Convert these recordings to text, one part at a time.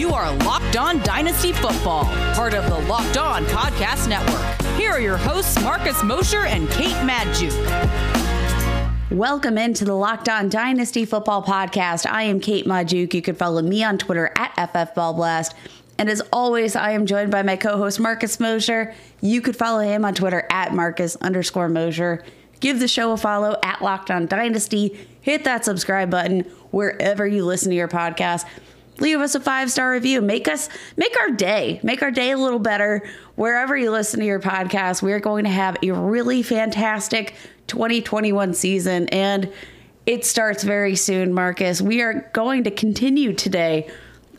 You are Locked On Dynasty Football, part of the Locked On Podcast Network. Here are your hosts, Marcus Mosher and Kate Magdziuk. Welcome into the Locked On Dynasty Football Podcast. I am Kate Magdziuk. You can follow me on Twitter at FFBallBlast. And as always, I am joined by my co-host Marcus Mosher. You could follow him on Twitter at Marcus underscore Mosher. Give the show a follow at Locked On Dynasty. Hit that subscribe button wherever you listen to your podcast. Leave us a five star review. Make us make our day. Make our day a little better wherever you listen to your podcast. We are going to have a really fantastic 2021 season, and it starts very soon, Marcus. We are going to continue today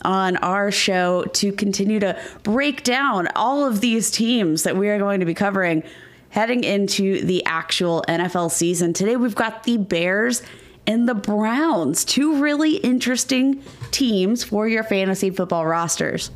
on our show to continue to break down all of these teams that we are going to be covering heading into the actual NFL season. Today, we've got the Bears and the Browns, two really interesting teams for your fantasy football rosters.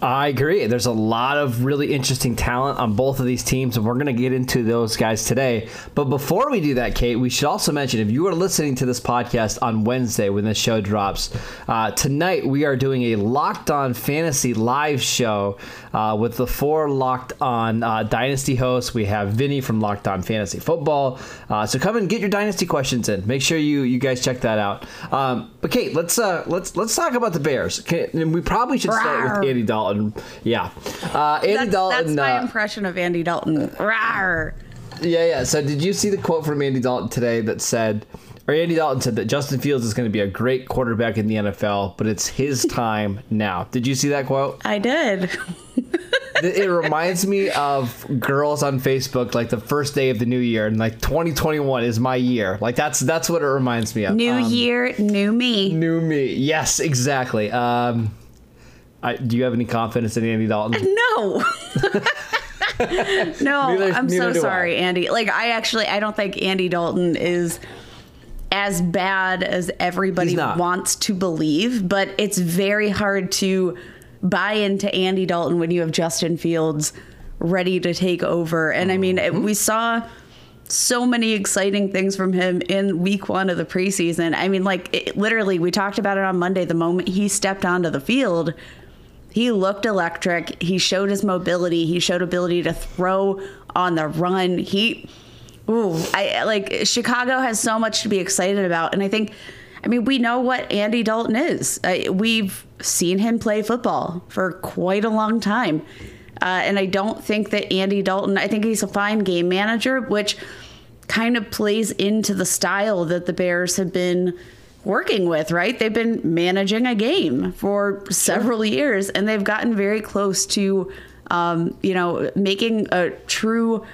I agree. There's a lot of really interesting talent on both of these teams, and we're going to get into those guys today. But before we do that, Kate, we should also mention if you are listening to this podcast on Wednesday when this show drops, uh, tonight we are doing a Locked On Fantasy live show uh, with the four Locked On uh, Dynasty hosts. We have Vinny from Locked On Fantasy Football. Uh, so come and get your Dynasty questions in. Make sure you you guys check that out. Um, but Kate, let's uh, let's let's talk about the Bears. And we probably should start with Andy Dalton. Dalton. Yeah, uh, Andy that's, Dalton. That's my uh, impression of Andy Dalton. Rawr. Yeah, yeah. So did you see the quote from Andy Dalton today that said, or Andy Dalton said that Justin Fields is going to be a great quarterback in the NFL, but it's his time now. Did you see that quote? I did. it reminds me of girls on Facebook, like the first day of the new year, and like 2021 is my year. Like that's that's what it reminds me of. New um, year, new me. New me. Yes, exactly. Um, I, do you have any confidence in Andy Dalton? No. no, neither, I'm neither so sorry, I. Andy. Like I actually I don't think Andy Dalton is as bad as everybody wants to believe, but it's very hard to buy into Andy Dalton when you have Justin Fields ready to take over. And I mean, mm-hmm. we saw so many exciting things from him in week one of the preseason. I mean, like, it, literally, we talked about it on Monday. The moment he stepped onto the field, he looked electric. He showed his mobility. He showed ability to throw on the run. He, ooh, I like Chicago has so much to be excited about, and I think, I mean, we know what Andy Dalton is. Uh, we've seen him play football for quite a long time, uh, and I don't think that Andy Dalton. I think he's a fine game manager, which kind of plays into the style that the Bears have been working with, right? They've been managing a game for several sure. years and they've gotten very close to, um, you know, making a true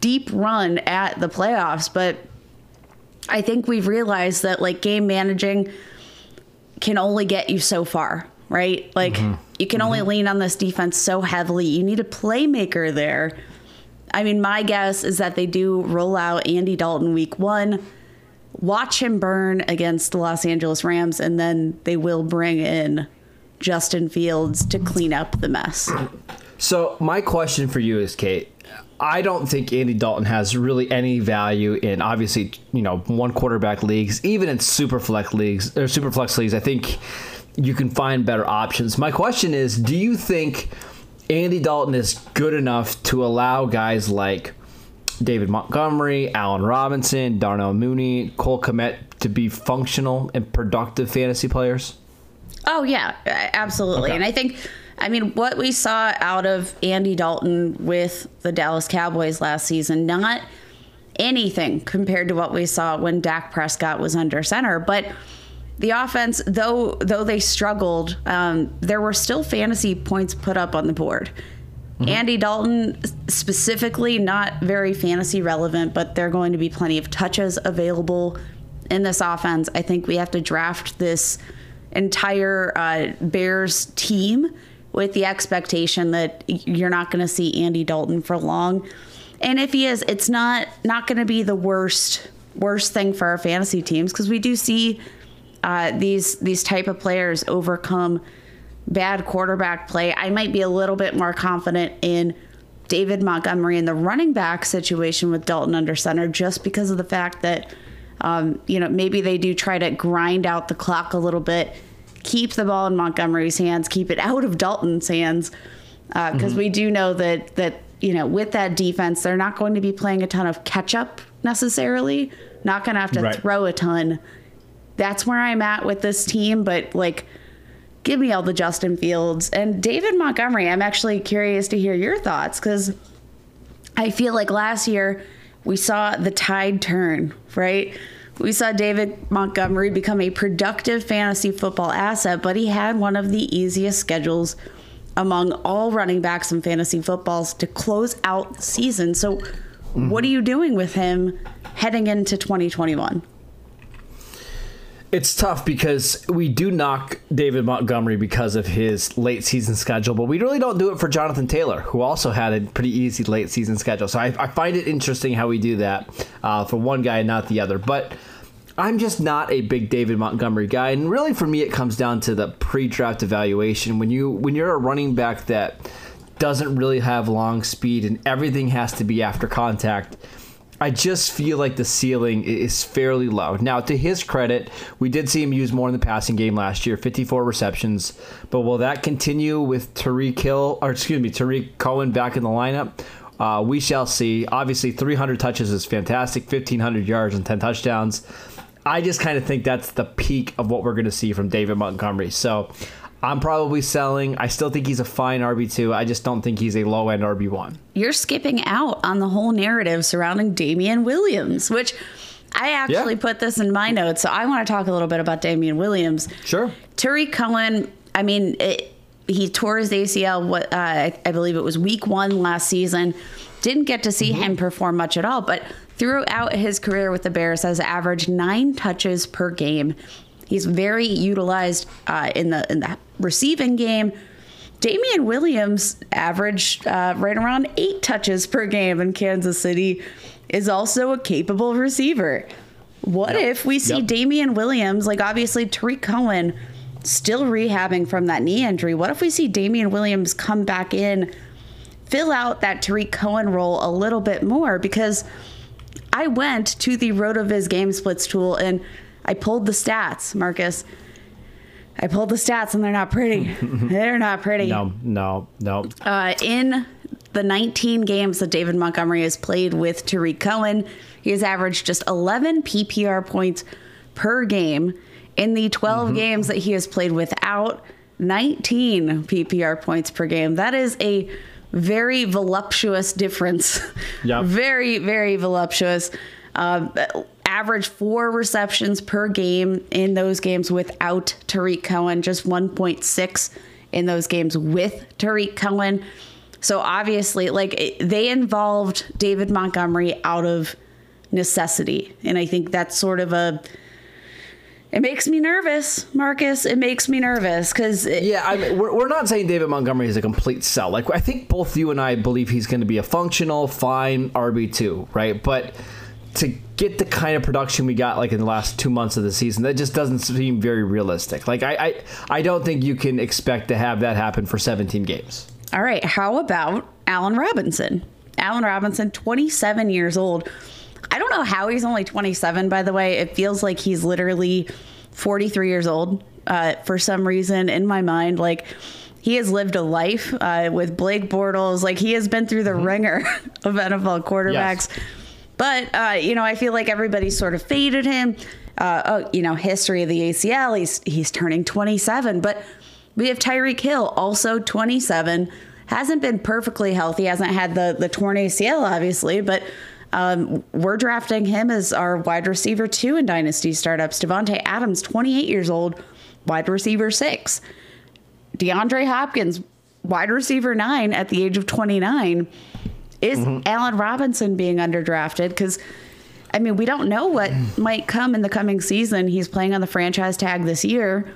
deep run at the playoffs. But I think we've realized that like game managing can only get you so far, right? Like mm-hmm. you can mm-hmm. only lean on this defense so heavily. You need a playmaker there. I mean, my guess is that they do roll out Andy Dalton week one watch him burn against the Los Angeles Rams, and then they will bring in Justin Fields to clean up the mess. So, my question for you is, Kate. I don't think Andy Dalton has really any value in obviously, you know, one quarterback leagues, even in super flex leagues or super flex leagues. I think you can find better options. My question is, do you think Andy Dalton is good enough to allow guys like David Montgomery, Allen Robinson, Darnell Mooney, Cole Kmet to be functional and productive fantasy players? Oh yeah, absolutely. Okay. And I think I mean what we saw out of Andy Dalton with the Dallas Cowboys last season, not anything compared to what we saw when Dak Prescott was under center, but the offense, though though they struggled, um, there were still fantasy points put up on the board. Mm-hmm. Andy Dalton specifically not very fantasy relevant, but there are going to be plenty of touches available in this offense. I think we have to draft this entire uh, Bears team with the expectation that you're not going to see Andy Dalton for long. And if he is, it's not not going to be the worst worst thing for our fantasy teams because we do see uh, these these type of players overcome bad quarterback play, I might be a little bit more confident in David Montgomery in the running back situation with Dalton under center just because of the fact that, um, you know, maybe they do try to grind out the clock a little bit, keep the ball in Montgomery's hands, keep it out of Dalton's hands, because uh, mm-hmm. we do know that that you know with that defense, they're not going to be playing a ton of catch up necessarily. Not going to have to right. throw a ton. That's where I'm at with this team, but like. Give me all the Justin Fields and David Montgomery. I'm actually curious to hear your thoughts because I feel like last year we saw the tide turn, right? We saw David Montgomery become a productive fantasy football asset, but he had one of the easiest schedules among all running backs in fantasy footballs to close out the season. So, mm-hmm. what are you doing with him heading into 2021? It's tough because we do knock David Montgomery because of his late season schedule, but we really don't do it for Jonathan Taylor, who also had a pretty easy late season schedule. So I, I find it interesting how we do that uh, for one guy and not the other. But I'm just not a big David Montgomery guy, and really for me, it comes down to the pre-draft evaluation. When you when you're a running back that doesn't really have long speed and everything has to be after contact. I just feel like the ceiling is fairly low. Now, to his credit, we did see him use more in the passing game last year, 54 receptions. But will that continue with Tariq Hill, or excuse me, Tarik Cohen back in the lineup? Uh, we shall see. Obviously, 300 touches is fantastic, 1,500 yards and 10 touchdowns. I just kind of think that's the peak of what we're going to see from David Montgomery. So I'm probably selling. I still think he's a fine RB2. I just don't think he's a low end RB1. You're skipping out on the whole narrative surrounding Damien Williams, which I actually yeah. put this in my notes. So I want to talk a little bit about Damien Williams. Sure. Tarik Cohen, I mean, it, he tore his ACL, what uh, I believe it was week one last season. Didn't get to see mm-hmm. him perform much at all, but throughout his career with the Bears has averaged nine touches per game. He's very utilized uh, in the in the receiving game. Damien Williams averaged uh, right around eight touches per game in Kansas City. Is also a capable receiver. What yep. if we see yep. Damien Williams, like obviously Tarik Cohen, still rehabbing from that knee injury? What if we see Damien Williams come back in, fill out that Tarik Cohen role a little bit more? Because I went to the RotoViz game splits tool and I pulled the stats, Marcus. I pulled the stats and they're not pretty. they're not pretty. No, no, no. Uh, in the 19 games that David Montgomery has played with Tarik Cohen, he has averaged just 11 PPR points per game. In the 12 mm-hmm. games that he has played without, 19 PPR points per game. That is a very voluptuous difference. Yep. very, very voluptuous. Uh, average four receptions per game in those games without Tarik Cohen, just 1.6 in those games with Tarik Cohen. So obviously, like they involved David Montgomery out of necessity. And I think that's sort of a it makes me nervous, Marcus. It makes me nervous because yeah, I mean, we're, we're not saying David Montgomery is a complete sell. Like I think both you and I believe he's going to be a functional, fine RB two, right? But to get the kind of production we got like in the last two months of the season, that just doesn't seem very realistic. Like I, I, I don't think you can expect to have that happen for 17 games. All right, how about Allen Robinson? Allen Robinson, 27 years old I don't know how he's only 27, by the way. It feels like he's literally 43 years old uh, for some reason in my mind. Like, he has lived a life uh, with Blake Bortles. Like, he has been through the mm-hmm. ringer of NFL quarterbacks. Yes. But, uh, you know, I feel like everybody sort of faded him. Uh, oh, you know, history of the ACL, he's, he's turning 27. But we have Tyreek Hill, also 27. Hasn't been perfectly healthy, hasn't had the, the torn ACL, obviously, but um, we're drafting him as our wide receiver two in dynasty startups. Davante Adams, 28 years old, wide receiver six. DeAndre Hopkins, wide receiver nine at the age of 29. Is mm-hmm. Allen Robinson being underdrafted? Because I mean, we don't know what might come in the coming season. He's playing on the franchise tag this year.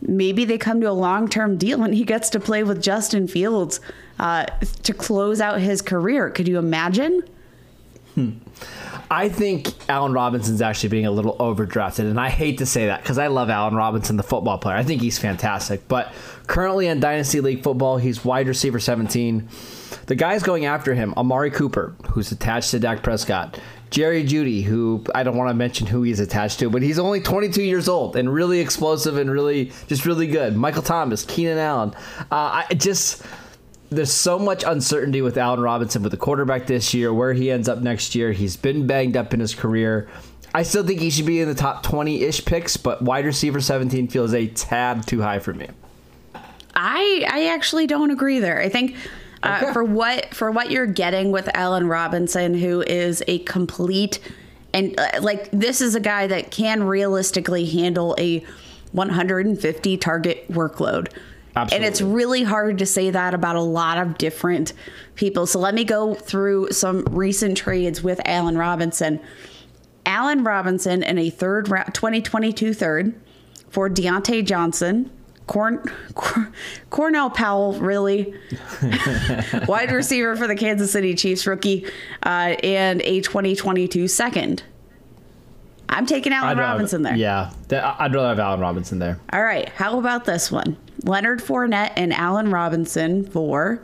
Maybe they come to a long term deal and he gets to play with Justin Fields uh, to close out his career. Could you imagine? Hmm. I think Allen Robinson's actually being a little overdrafted, and I hate to say that because I love Allen Robinson, the football player. I think he's fantastic, but currently in Dynasty League football, he's wide receiver 17. The guys going after him, Amari Cooper, who's attached to Dak Prescott, Jerry Jeudy, who I don't want to mention who he's attached to, but he's only 22 years old and really explosive and really just really good. Michael Thomas, Keenan Allen. Uh, I just there's so much uncertainty with Allen Robinson with the quarterback this year, where he ends up next year. He's been banged up in his career. I still think he should be in the top 20 ish picks, but wide receiver 17 feels a tad too high for me. I I actually don't agree there. I think uh, okay. for what for what you're getting with Allen Robinson, who is a complete and uh, like this is a guy that can realistically handle a 150 target workload. Absolutely. And it's really hard to say that about a lot of different people. So let me go through some recent trades with Allen Robinson. Allen Robinson in a third round, 2022 third for Diontae Johnson, Corn, Cor, Cornell Powell, really, wide receiver for the Kansas City Chiefs rookie, uh, and a 2022 second. I'm taking Allen Robinson there. Yeah, I'd rather have Allen Robinson there. All right, how about this one? Leonard Fournette and Allen Robinson for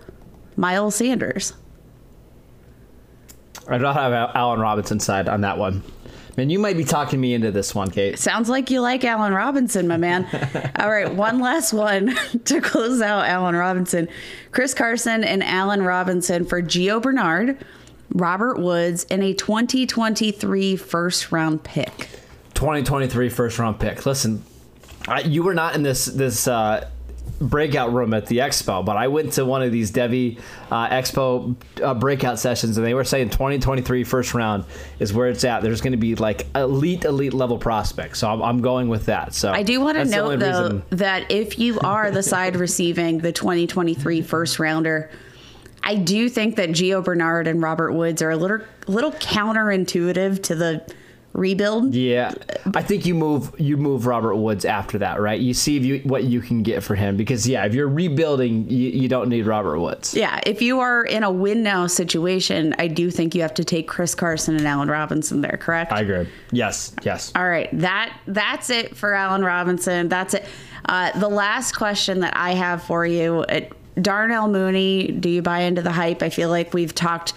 Miles Sanders. I'd rather have Allen Robinson's side on that one. Man, you might be talking me into this one, Kate. Sounds like you like Allen Robinson, my man. All right, one last one to close out Allen Robinson. Chris Carson and Allen Robinson for Gio Bernard, Robert Woods, and a 2023 first round pick. 2023 first round pick. Listen, I, you were not in this this uh, breakout room at the expo, but I went to one of these Devi uh, Expo uh, breakout sessions, and they were saying 2023 first round is where it's at. There's going to be like elite, elite level prospects. So I'm, I'm going with that. So I do want to note though reason. that if you are the side receiving the 2023 first rounder. I do think that Gio Bernard and Robert Woods are a little little counterintuitive to the rebuild. Yeah, I think you move you move Robert Woods after that, right? You see you, what you can get for him because yeah, if you're rebuilding, you, you don't need Robert Woods. Yeah, if you are in a win now situation, I do think you have to take Chris Carson and Allen Robinson there. Correct? I agree. Yes, yes. All right, that that's it for Allen Robinson. That's it. Uh, the last question that I have for you, uh, Darnell Mooney. Do you buy into the hype? I feel like we've talked.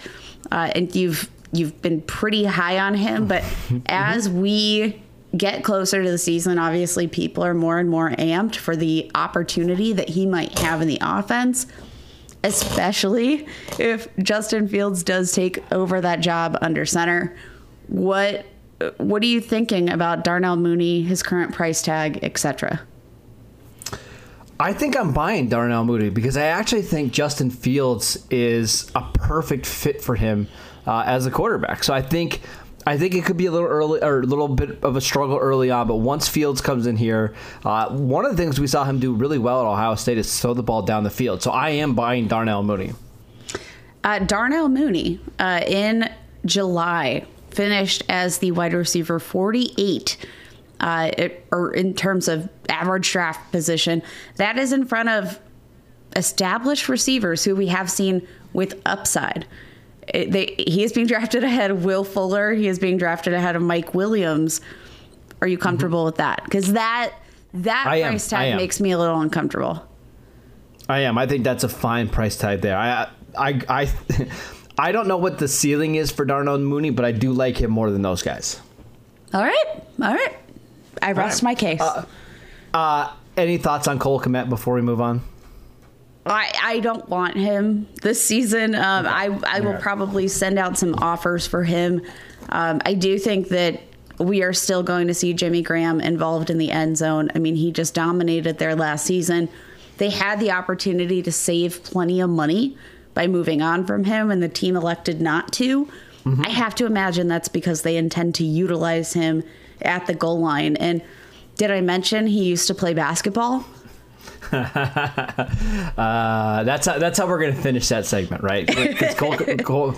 Uh, and you've you've been pretty high on him, but as we get closer to the season, obviously people are more and more amped for the opportunity that he might have in the offense, especially if Justin Fields does take over that job under center. What what are you thinking about Darnell Mooney, his current price tag, etc.? I think I'm buying Darnell Mooney because I actually think Justin Fields is a perfect fit for him uh, as a quarterback. So I think I think it could be a little early or a little bit of a struggle early on, but once Fields comes in here, uh, one of the things we saw him do really well at Ohio State is throw the ball down the field. So I am buying Darnell Mooney. Uh, Darnell Mooney uh, in July finished as the wide receiver 48. Uh, it, or in terms of average draft position, that is in front of established receivers who we have seen with upside they, he is being drafted ahead of Will Fuller. He is being drafted ahead of Mike Williams. Are you comfortable mm-hmm. with that? Because that that I price am. tag makes me a little uncomfortable. I am. I think that's a fine price tag there. I I I I don't know what the ceiling is for Darnell Mooney, but I do like him more than those guys. All right, all right. I rest right. my case. Uh, uh, any thoughts on Cole Kmet before we move on? I, I don't want him this season. Um, I, I will probably send out some offers for him. Um, I do think that we are still going to see Jimmy Graham involved in the end zone. I mean, he just dominated there last season. They had the opportunity to save plenty of money by moving on from him, and the team elected not to. Mm-hmm. I have to imagine that's because they intend to utilize him at the goal line. And did I mention he used to play basketball? uh, that's how, that's how we're gonna finish that segment, right? Cole, Cole,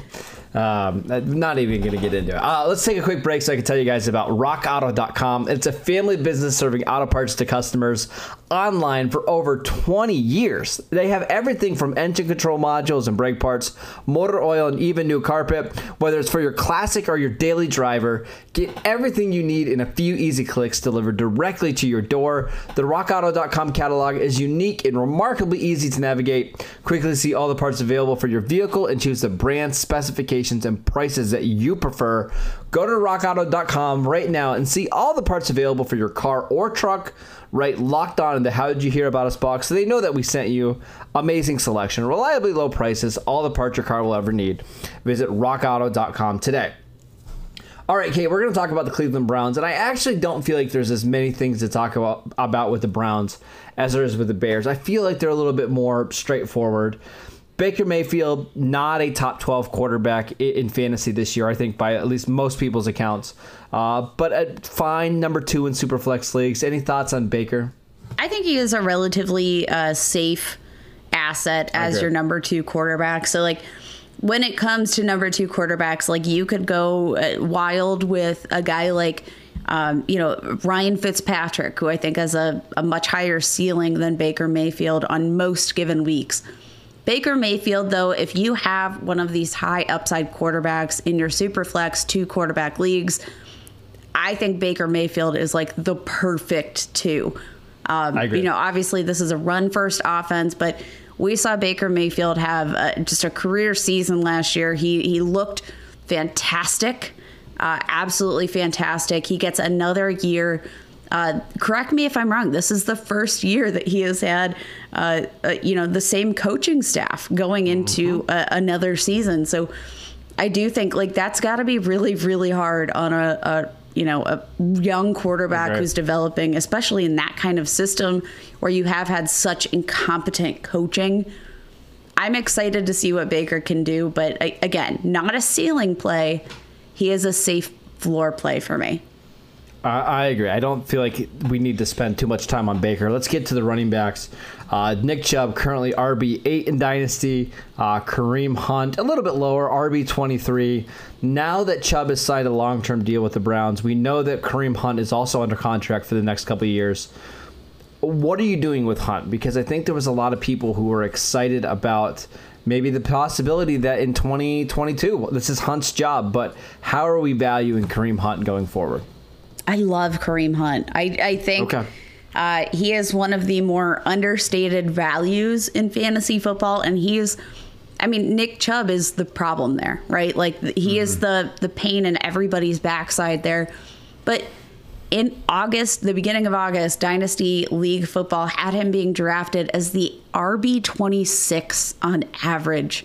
um, not even gonna get into it. Uh, let's take a quick break so I can tell you guys about RockAuto.com. It's a family business serving auto parts to customers online for over 20 years. They have everything from engine control modules and brake parts, motor oil, and even new carpet. Whether it's for your classic or your daily driver, get everything you need in a few easy clicks delivered directly to your door. The RockAuto.com catalog is unique and remarkably easy to navigate. Quickly see all the parts available for your vehicle and choose the brand, specifications, and prices that you prefer. Go to RockAuto.com right now and see all the parts available for your car or truck right locked on in the how did you hear about us box so they know that we sent you amazing selection reliably low prices all the parts your car will ever need visit rockauto.com today all right, Kate, we're going to talk about the Cleveland Browns, and I actually don't feel like there's as many things to talk about about with the Browns as there is with the Bears. I feel like they're a little bit more straightforward. Baker Mayfield, not a top 12 quarterback in fantasy this year, I think, by at least most people's accounts. Uh, but a fine number two in Superflex leagues. Any thoughts on Baker? I think he is a relatively uh, safe asset as your number two quarterback. So, like, when it comes to number two quarterbacks, like, you could go uh, wild with a guy like. Um, you know, Ryan Fitzpatrick, who I think has a, a much higher ceiling than Baker Mayfield on most given weeks. Baker Mayfield, though, if you have one of these high upside quarterbacks in your super flex two quarterback leagues, I think Baker Mayfield is like the perfect two. Um, I agree. You know, obviously this is a run first offense, but we saw Baker Mayfield have uh, just a career season last year. He he looked fantastic, uh, absolutely fantastic. He gets another year uh, correct me if I'm wrong. This is the first year that he has had, uh, uh, you know, the same coaching staff going into mm-hmm. another season. So I do think like that's got to be really, really hard on a, a you know a young quarterback okay. who's developing, especially in that kind of system where you have had such incompetent coaching. I'm excited to see what Baker can do, but again, not a ceiling play. He is a safe floor play for me. I agree. I don't feel like we need to spend too much time on Baker. Let's get to the running backs. Uh, Nick Chubb currently RB eight in Dynasty. Uh, Kareem Hunt a little bit lower, RB twenty three. Now that Chubb has signed a long term deal with the Browns, we know that Kareem Hunt is also under contract for the next couple of years. What are you doing with Hunt? Because I think there was a lot of people who were excited about maybe the possibility that in 2022 this is Hunt's job, but how are we valuing Kareem Hunt going forward? I love Kareem Hunt. I, I think okay. uh, he is one of the more understated values in fantasy football, and he is. I mean, Nick Chubb is the problem there, right? Like he mm-hmm. is the the pain in everybody's backside there. But in August, the beginning of August, Dynasty League football had him being drafted as the RB twenty six on average,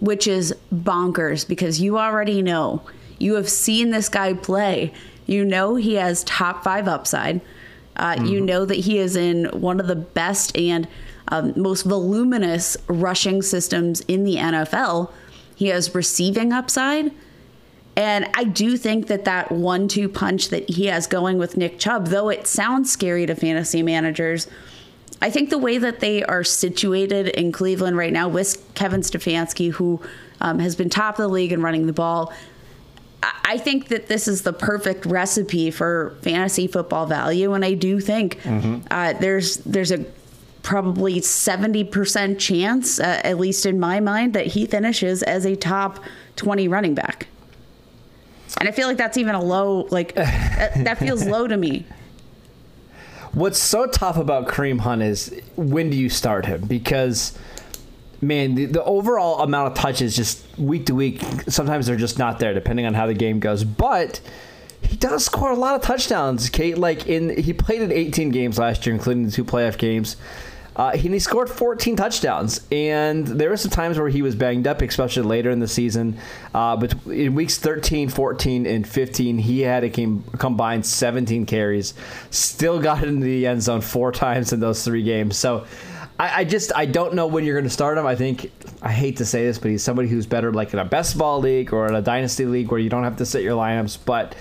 which is bonkers because you already know you have seen this guy play you know he has top five upside. Uh, mm-hmm. You know that he is in one of the best and um, most voluminous rushing systems in the NFL. He has receiving upside. And I do think that that one two punch that he has going with Nick Chubb, though it sounds scary to fantasy managers, I think the way that they are situated in Cleveland right now with Kevin Stefanski, who um, has been top of the league and running the ball, I think that this is the perfect recipe for fantasy football value, and I do think mm-hmm. uh, there's there's a probably seventy percent chance, uh, at least in my mind, that he finishes as a top twenty running back. And I feel like that's even a low, like that, that feels low to me. What's so tough about Kareem Hunt is when do you start him? Because man, the, the, overall amount of touches just week to week, sometimes they're just not there, depending on how the game goes. But he does score a lot of touchdowns. Kate, like in he played in 18 games last year, including the two playoff games. Uh, he, he scored 14 touchdowns, and there were some times where he was banged up, especially later in the season. Uh, but in weeks 13, 14, and 15, he had a combined 17 carries. Still got into the end zone four times in those three games. So I, I just I don't know when you're going to start him. I think I hate to say this, but he's somebody who's better like in a best ball league or in a dynasty league where you don't have to set your lineups. But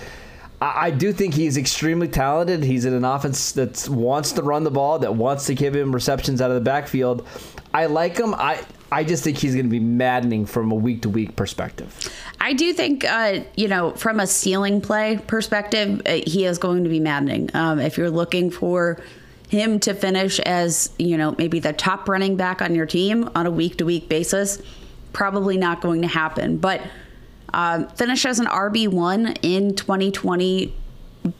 I, do think he's extremely talented. He's in an offense that wants to run the ball, that wants to give him receptions out of the backfield. I like him. I I just think he's going to be maddening from a week to week perspective. I do think, uh, you know, from a ceiling play perspective, uh, he is going to be maddening. Um, if you're looking for him to finish as, you know, maybe the top running back on your team on a week to week basis, probably not going to happen. But um, finish as an RB1 in 2020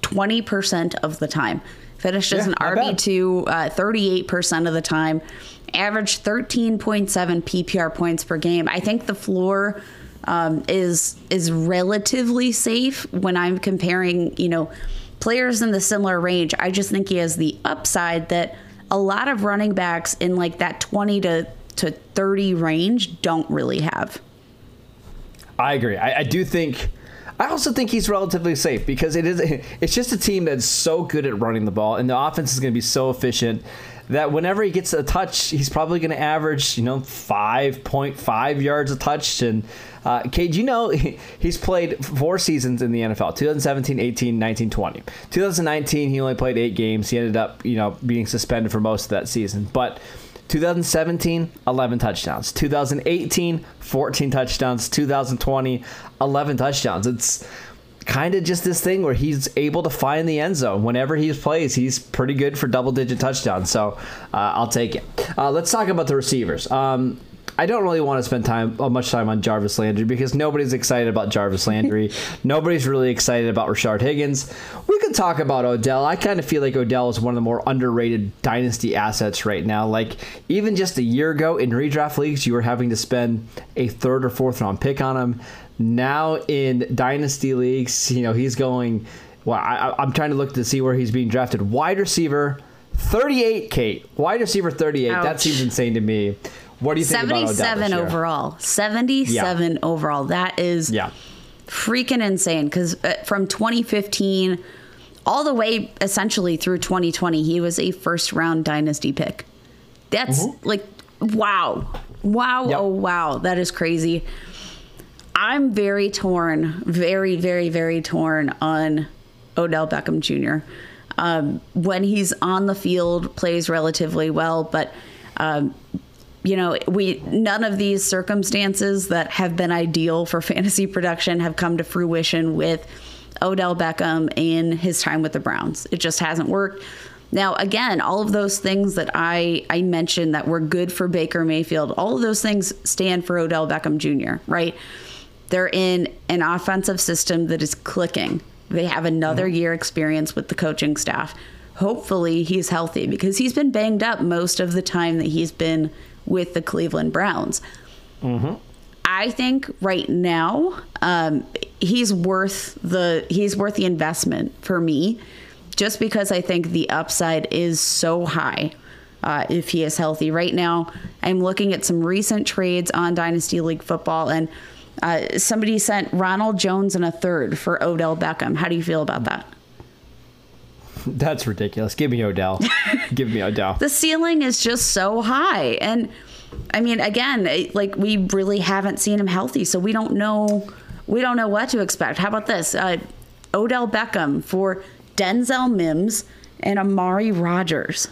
20% of the time. Finished as an RB2 uh, 38% of the time. Averaged 13.7 PPR points per game. I think the floor um, is is relatively safe when I'm comparing, you know, players in the similar range. I just think he has the upside that a lot of running backs in like that 20 to to 30 range don't really have. I agree. I, I do think. I also think he's relatively safe because it is. It's just a team that's so good at running the ball, and the offense is going to be so efficient that whenever he gets a touch, he's probably going to average, you know, 5.5 yards a touch. And uh, you know, he's played four seasons in the NFL 2017, 18, 19, 20. 2019, he only played eight games. He ended up, you know, being suspended for most of that season. But 2017, 11 touchdowns. 2018, 14 touchdowns. 2020, 11 touchdowns. It's kind of just this thing where he's able to find the end zone whenever he plays. He's pretty good for double digit touchdowns, so uh, I'll take it. Uh, let's talk about the receivers. Um, I don't really want to spend time uh, much time on Jarvis Landry because nobody's excited about Jarvis Landry. nobody's really excited about Rashard Higgins. We could talk about Odell. I kind of feel like Odell is one of the more underrated dynasty assets right now. Like even just a year ago in redraft leagues, you were having to spend a third or fourth round pick on him. Now in dynasty leagues, you know he's going. Well, I, I'm trying to look to see where he's being drafted. Wide receiver, 38. Kate, wide receiver, 38. Ouch. That seems insane to me. What do you think 77 overall. 77 yeah. overall. That is yeah. freaking insane because uh, from 2015 all the way essentially through 2020, he was a first round dynasty pick. That's mm-hmm. like, wow. Wow. Yep. Oh, wow. That is crazy. I'm very torn, very, very, very torn on Odell Beckham Jr. Um, when he's on the field, plays relatively well, but um, you know, we none of these circumstances that have been ideal for fantasy production have come to fruition with Odell Beckham in his time with the Browns. It just hasn't worked. Now, again, all of those things that I, I mentioned that were good for Baker Mayfield, all of those things stand for Odell Beckham Jr., right? They're in an offensive system that is clicking. They have another mm-hmm. year experience with the coaching staff. Hopefully, he's healthy because he's been banged up most of the time that he's been with the Cleveland Browns. Mm-hmm. I think right now um, he's worth the he's worth the investment for me, just because I think the upside is so high. Uh, if he is healthy right now, I'm looking at some recent trades on Dynasty League football, and uh, somebody sent Ronald Jones in a third for Odell Beckham. How do you feel about that? That's ridiculous. Give me Odell. Give me Odell. The ceiling is just so high. And I mean, again, like we really haven't seen him healthy, so we don't know we don't know what to expect. How about this? Uh, Odell Beckham for Denzel Mims and Amari Rodgers.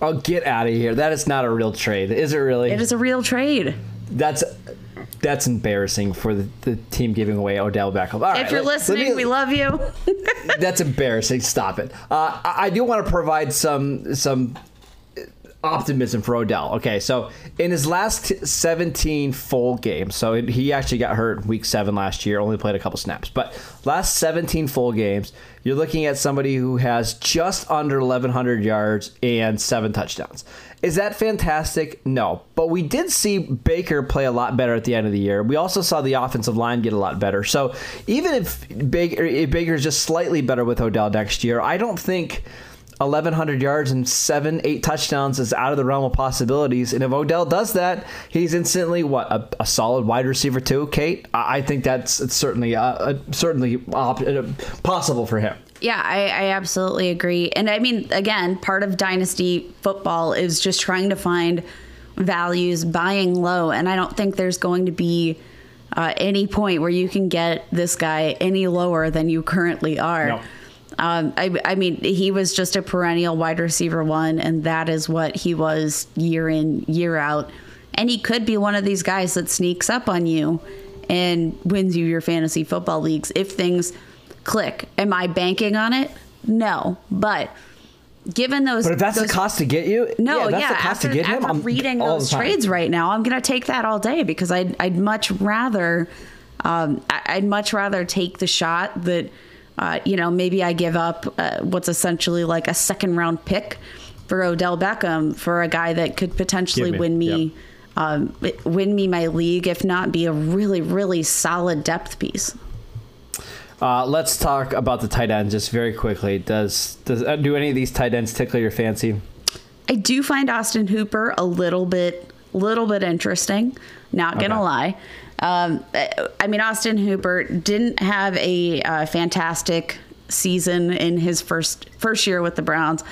Oh, get out of here. That is not a real trade. Is it really? It is a real trade. That's that's embarrassing for the, the team giving away Odell Beckham. All if right, you're let, listening, let me, we love you. that's embarrassing. Stop it. Uh, I, I do want to provide some some optimism for Odell. Okay, so in his last 17 full games, so he actually got hurt week seven last year, only played a couple snaps, but last 17 full games, you're looking at somebody who has just under 1,100 yards and seven touchdowns. Is that fantastic? No. But we did see Baker play a lot better at the end of the year. We also saw the offensive line get a lot better. So even if Baker if Baker's just slightly better with Odell next year, I don't think 1,100 yards and seven, eight touchdowns is out of the realm of possibilities. And if Odell does that, he's instantly what a, a solid wide receiver too. Kate, I, I think that's it's certainly uh, certainly op- uh, possible for him. Yeah, I, I, absolutely agree. And I mean, again, part of dynasty football is just trying to find values, buying low. And I don't think there's going to be uh, any point where you can get this guy any lower than you currently are. No. Um, I, I mean, he was just a perennial wide receiver one, and that is what he was year in, year out. And he could be one of these guys that sneaks up on you and wins you your fantasy football leagues if things click. Am I banking on it? No. But given those. But if that's those, the cost to get you, no, yeah, yeah. after, him, after reading those trades right now, I'm going to take that all day because I'd I'd much rather, um, I'd much rather take the shot that, uh, you know, maybe I give up uh, what's essentially like a second round pick for Odell Beckham for a guy that could potentially me, win me. Yep. Um, win me my league, if not be a really, really solid depth piece. Uh, let's talk about the tight ends just very quickly. Does does uh, do any of these tight ends tickle your fancy? I do find Austin Hooper a little bit little bit interesting. Not gonna lie. Um, I mean, Austin Hooper didn't have a uh, fantastic season in his first first year with the Browns,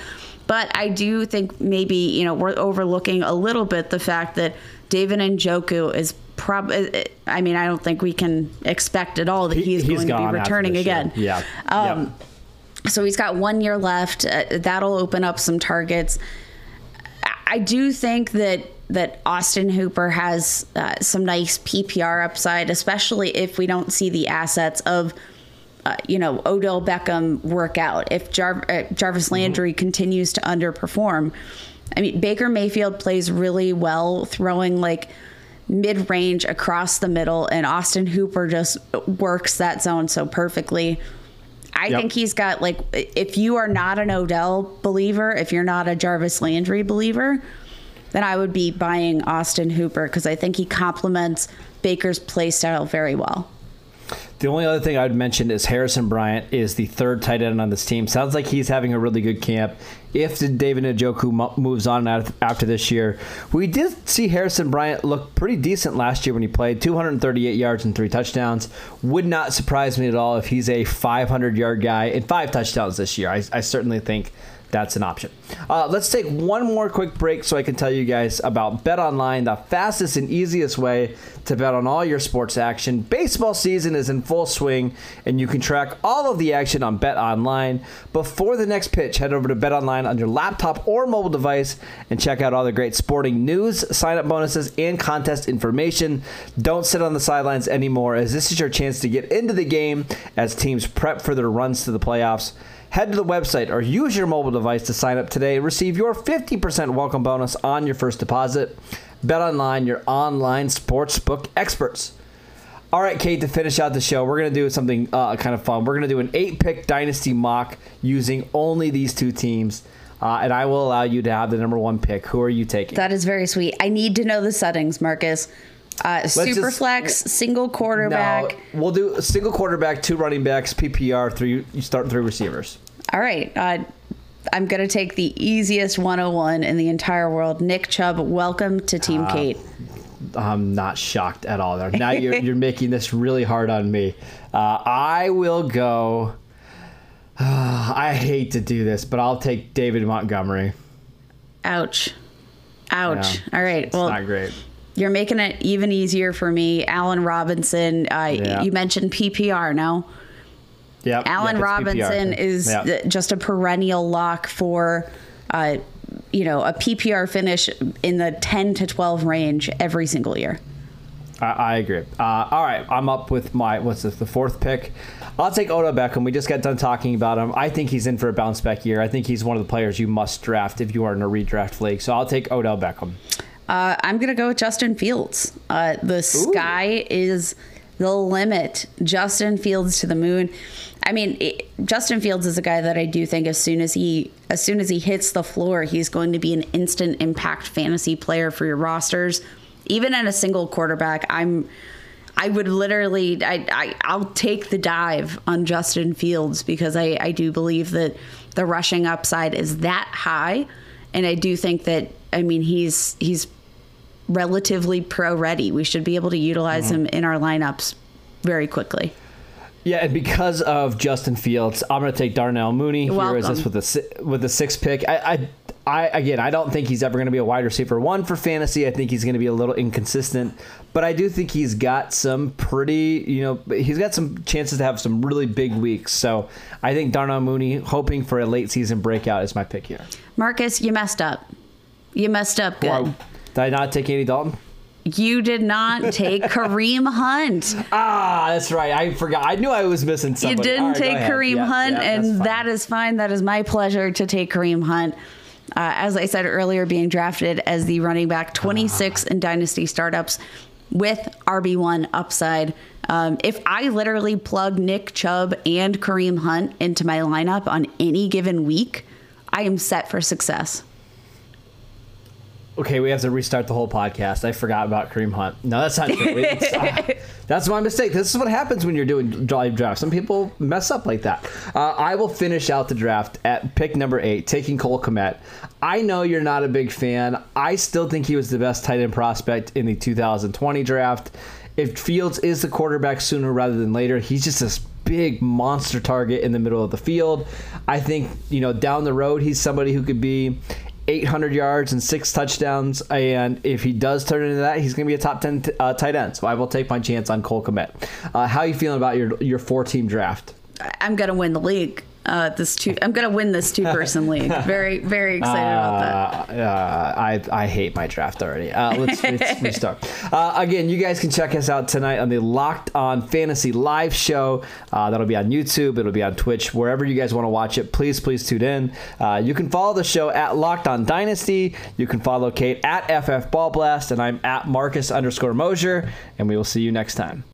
but I do think maybe you know we're overlooking a little bit the fact that David Njoku is probably. Uh, I mean, I don't think we can expect at all that he's, he's going to be returning again. Year. Yeah. Um, yep. So he's got one year left. Uh, that'll open up some targets. I do think that that Austin Hooper has uh, some nice PPR upside, especially if we don't see the assets of. Uh, you know, Odell Beckham work out. If Jar- uh, Jarvis Landry mm-hmm. continues to underperform, I mean, Baker Mayfield plays really well throwing like mid range across the middle, and Austin Hooper just works that zone so perfectly. I yep. think he's got like if you are not an Odell believer, if you're not a Jarvis Landry believer, then I would be buying Austin Hooper because I think he complements Baker's play style very well. The only other thing I would mention is Harrison Bryant is the third tight end on this team. Sounds like he's having a really good camp. If David Njoku moves on after this year, we did see Harrison Bryant look pretty decent last year when he played 238 yards and three touchdowns. Would not surprise me at all if he's a 500 yard guy and five touchdowns this year. I, I certainly think that's an option. Uh, let's take one more quick break so I can tell you guys about Bet Online, the fastest and easiest way to bet on all your sports action. Baseball season is in full swing, and you can track all of the action on Bet Online. Before the next pitch, head over to Bet Online on your laptop or mobile device and check out all the great sporting news, sign up bonuses, and contest information. Don't sit on the sidelines anymore, as this is your chance to get into the game as teams prep for their runs to the playoffs. Head to the website or use your mobile device to sign up today and receive your 50% welcome bonus on your first deposit. Bet online, your online sportsbook experts. All right, Kate, to finish out the show, we're going to do something uh, kind of fun. We're going to do an eight pick dynasty mock using only these two teams. Uh, and I will allow you to have the number one pick. Who are you taking? That is very sweet. I need to know the settings, Marcus. Uh, super just, flex, single quarterback. No, we'll do single quarterback, two running backs, PPR, three. You start three receivers. All right. Uh, I'm going to take the easiest 101 in the entire world. Nick Chubb, welcome to Team uh, Kate. I'm not shocked at all. Now you're, you're making this really hard on me. Uh, I will go. Uh, I hate to do this, but I'll take David Montgomery. Ouch. Ouch. Yeah, all right. well, not great. You're making it even easier for me. Allen Robinson, uh, yeah. you mentioned PPR, no? Yeah. Allen yep, Robinson PPR. is yep. just a perennial lock for, uh, you know, a PPR finish in the 10 to 12 range every single year. I, I agree. Uh, all right, I'm up with my what's this? The fourth pick. I'll take Odell Beckham. We just got done talking about him. I think he's in for a bounce back year. I think he's one of the players you must draft if you are in a redraft league. So I'll take Odell Beckham. Uh, I'm going to go with Justin Fields. Uh, the Ooh. sky is the limit. Justin Fields to the moon. I mean, it, Justin Fields is a guy that I do think as soon as he as soon as he hits the floor, he's going to be an instant impact fantasy player for your rosters. Even at a single quarterback, I'm I would literally I, I I'll take the dive on Justin Fields because I, I do believe that the rushing upside is that high. And I do think that I mean he's he's relatively pro ready. We should be able to utilize mm-hmm. him in our lineups very quickly. Yeah, and because of Justin Fields, I'm going to take Darnell Mooney here as this with the with the sixth pick. I, I, I again, I don't think he's ever going to be a wide receiver one for fantasy. I think he's going to be a little inconsistent, but I do think he's got some pretty, you know, he's got some chances to have some really big weeks. So I think Darnell Mooney, hoping for a late season breakout, is my pick here. Marcus, you messed up. You messed up good. Did I not take Andy Dalton? You did not take Kareem Hunt. Ah, that's right. I forgot. I knew I was missing somebody. You didn't right, take Kareem yeah, Hunt, yeah, and that is fine. That is my pleasure to take Kareem Hunt. Uh, as I said earlier, being drafted as the running back 26 uh. in dynasty startups with RB1 upside. Um, if I literally plug Nick Chubb and Kareem Hunt into my lineup on any given week, I am set for success. Okay, we have to restart the whole podcast. I forgot about Kareem Hunt. No, that's not true. uh, that's my mistake. This is what happens when you're doing live draft. Some people mess up like that. Uh, I will finish out the draft at pick number eight, taking Cole Kmet. I know you're not a big fan. I still think he was the best tight end prospect in the 2020 draft. If Fields is the quarterback sooner rather than later, he's just this big monster target in the middle of the field. I think, you know, down the road, he's somebody who could be 800 yards and six touchdowns. And if he does turn into that, he's going to be a top 10 t- uh, tight end. So I will take my chance on Cole Kmet. Uh, how are you feeling about your your four team draft? I'm going to win the league uh, this two. I'm gonna win this two person league. Very very excited about that. Uh, I I hate my draft already. Uh, let's, let's restart. Uh, again, you guys can check us out tonight on the Locked On Fantasy Live show. Uh, that'll be on YouTube. It'll be on Twitch. Wherever you guys want to watch it, please please tune in. you can follow the show at Locked On Dynasty. You can follow Kate at FF Ball Blast, and I'm at Marcus underscore Mosher. And we will see you next time.